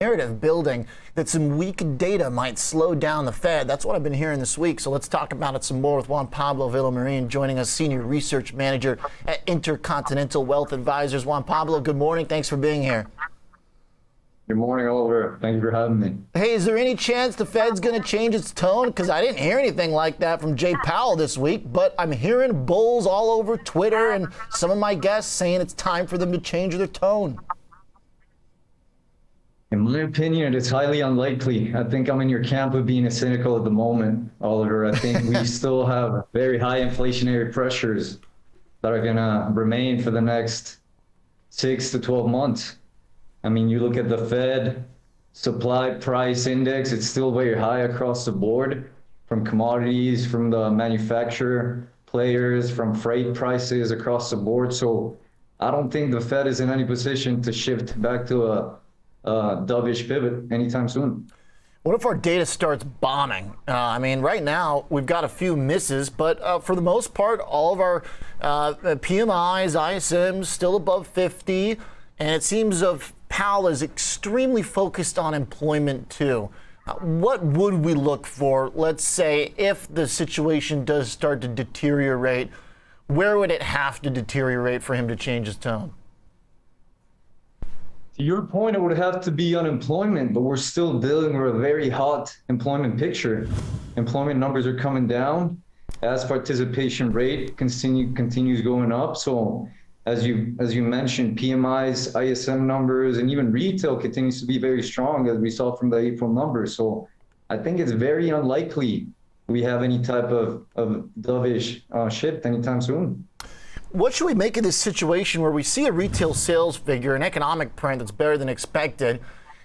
narrative building that some weak data might slow down the Fed. That's what I've been hearing this week. So let's talk about it some more with Juan Pablo Villamarin joining us, Senior Research Manager at Intercontinental Wealth Advisors. Juan Pablo, good morning. Thanks for being here. Good morning, Oliver. Thank you for having me. Hey, is there any chance the Fed's going to change its tone? Because I didn't hear anything like that from Jay Powell this week, but I'm hearing bulls all over Twitter and some of my guests saying it's time for them to change their tone. In my opinion, it's highly unlikely. I think I'm in your camp of being a cynical at the moment, Oliver. I think we still have very high inflationary pressures that are going to remain for the next six to 12 months. I mean, you look at the Fed supply price index, it's still very high across the board from commodities, from the manufacturer players, from freight prices across the board. So I don't think the Fed is in any position to shift back to a uh, dovish pivot anytime soon. What if our data starts bombing? Uh, I mean, right now we've got a few misses, but uh, for the most part, all of our uh, PMIs, ISMs still above 50, and it seems of Powell is extremely focused on employment too. Uh, what would we look for, let's say, if the situation does start to deteriorate? Where would it have to deteriorate for him to change his tone? To your point, it would have to be unemployment, but we're still dealing with a very hot employment picture. Employment numbers are coming down as participation rate continue, continues going up. So as you as you mentioned, PMIs, ISM numbers, and even retail continues to be very strong as we saw from the April numbers. So I think it's very unlikely we have any type of, of dovish uh, shift anytime soon. What should we make of this situation where we see a retail sales figure, an economic print that's better than expected,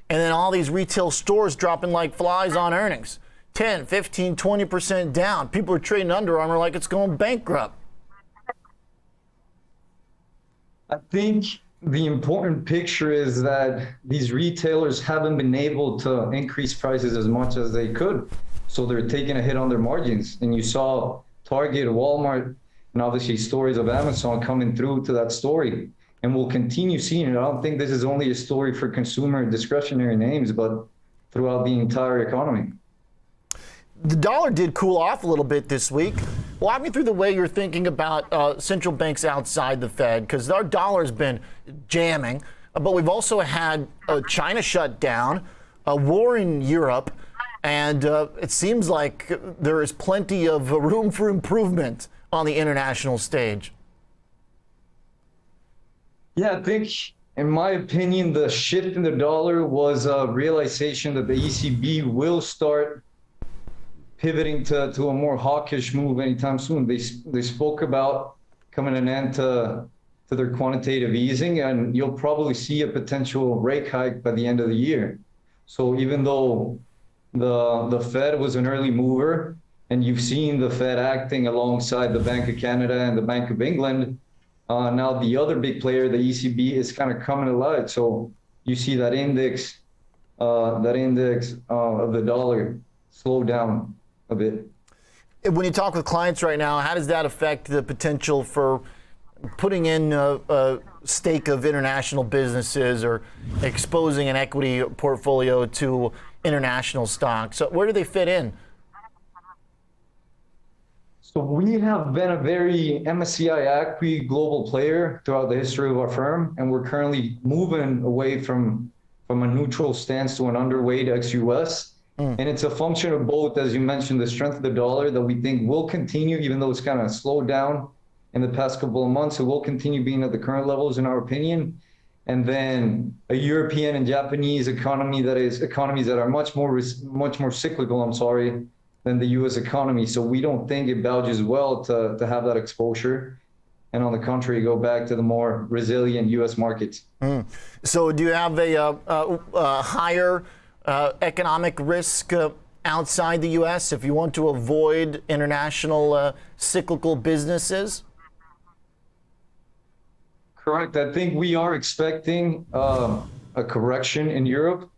and then all these retail stores dropping like flies on earnings? 10, 15, 20% down. People are trading Under Armour like it's going bankrupt. I think the important picture is that these retailers haven't been able to increase prices as much as they could. So they're taking a hit on their margins. And you saw Target, Walmart, and obviously stories of Amazon coming through to that story. And we'll continue seeing it. I don't think this is only a story for consumer discretionary names, but throughout the entire economy. The dollar did cool off a little bit this week. Walk me through the way you're thinking about uh, central banks outside the Fed, because our dollar's been jamming, but we've also had uh, China shut down, a war in Europe, and uh, it seems like there is plenty of room for improvement on the international stage? Yeah, I think, in my opinion, the shift in the dollar was a realization that the ECB will start pivoting to, to a more hawkish move anytime soon. They, they spoke about coming an end to, to their quantitative easing, and you'll probably see a potential rate hike by the end of the year. So even though the the Fed was an early mover, and you've seen the Fed acting alongside the Bank of Canada and the Bank of England. Uh, now the other big player, the ECB, is kind of coming light. So you see that index, uh, that index uh, of the dollar slow down a bit. When you talk with clients right now, how does that affect the potential for putting in a, a stake of international businesses or exposing an equity portfolio to international stocks? So where do they fit in? So we have been a very MSCI ACWI global player throughout the history of our firm, and we're currently moving away from from a neutral stance to an underweight ex-US. Mm. And it's a function of both, as you mentioned, the strength of the dollar that we think will continue, even though it's kind of slowed down in the past couple of months. It will continue being at the current levels, in our opinion. And then a European and Japanese economy that is economies that are much more much more cyclical. I'm sorry, than the U.S. economy. So we don't think it bodes well to, to have that exposure. And on the contrary, go back to the more resilient U.S. markets. Mm. So do you have a, a, uh, a uh, higher uh, economic risk uh, outside the U.S. if you want to avoid international uh, cyclical businesses? Correct. I think we are expecting um, a correction in Europe,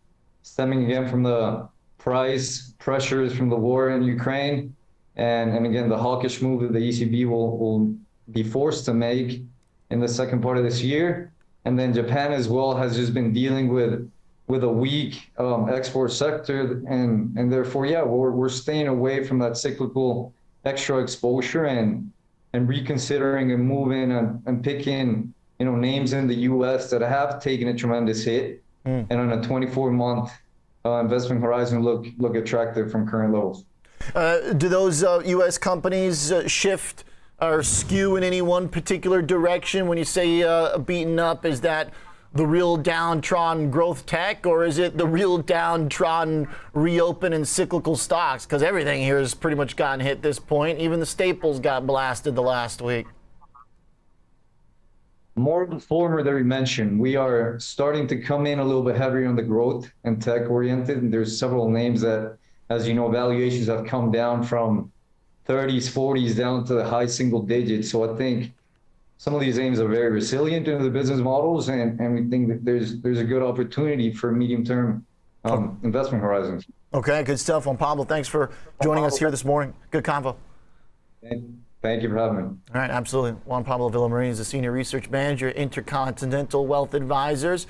stemming again from the price pressures from the war in Ukraine, and, and again, the hawkish move that the ECB will, will be forced to make in the second part of this year. And then Japan as well has just been dealing with with a weak um, export sector, and and therefore, yeah, we're we're staying away from that cyclical extra exposure and and reconsidering and moving and, and picking you know names in the U.S. that have taken a tremendous hit, and on a 24 month uh, investment horizon look look attractive from current levels. Uh, do those uh, U.S. companies uh, shift or skew in any one particular direction? When you say uh, beaten up, is that the real downtrodden growth tech, or is it the real downtrodden reopen and cyclical stocks? Because everything here has pretty much gotten hit this point. Even the staples got blasted the last week. More of the former that we mentioned. We are starting to come in a little bit heavier on the growth and tech oriented. And there's several names that, as you know, valuations have come down from 30s, 40s down to the high single digits. So I think some of these names are very resilient into the business models, and, and we think that there's there's a good opportunity for medium term um, investment horizons. Okay, good stuff. Juan Pablo, thanks for joining us here this morning. Good convo. Thank you for having me. All right, absolutely. Juan Pablo Villamarin is the Senior Research Manager Intercontinental Wealth Advisors.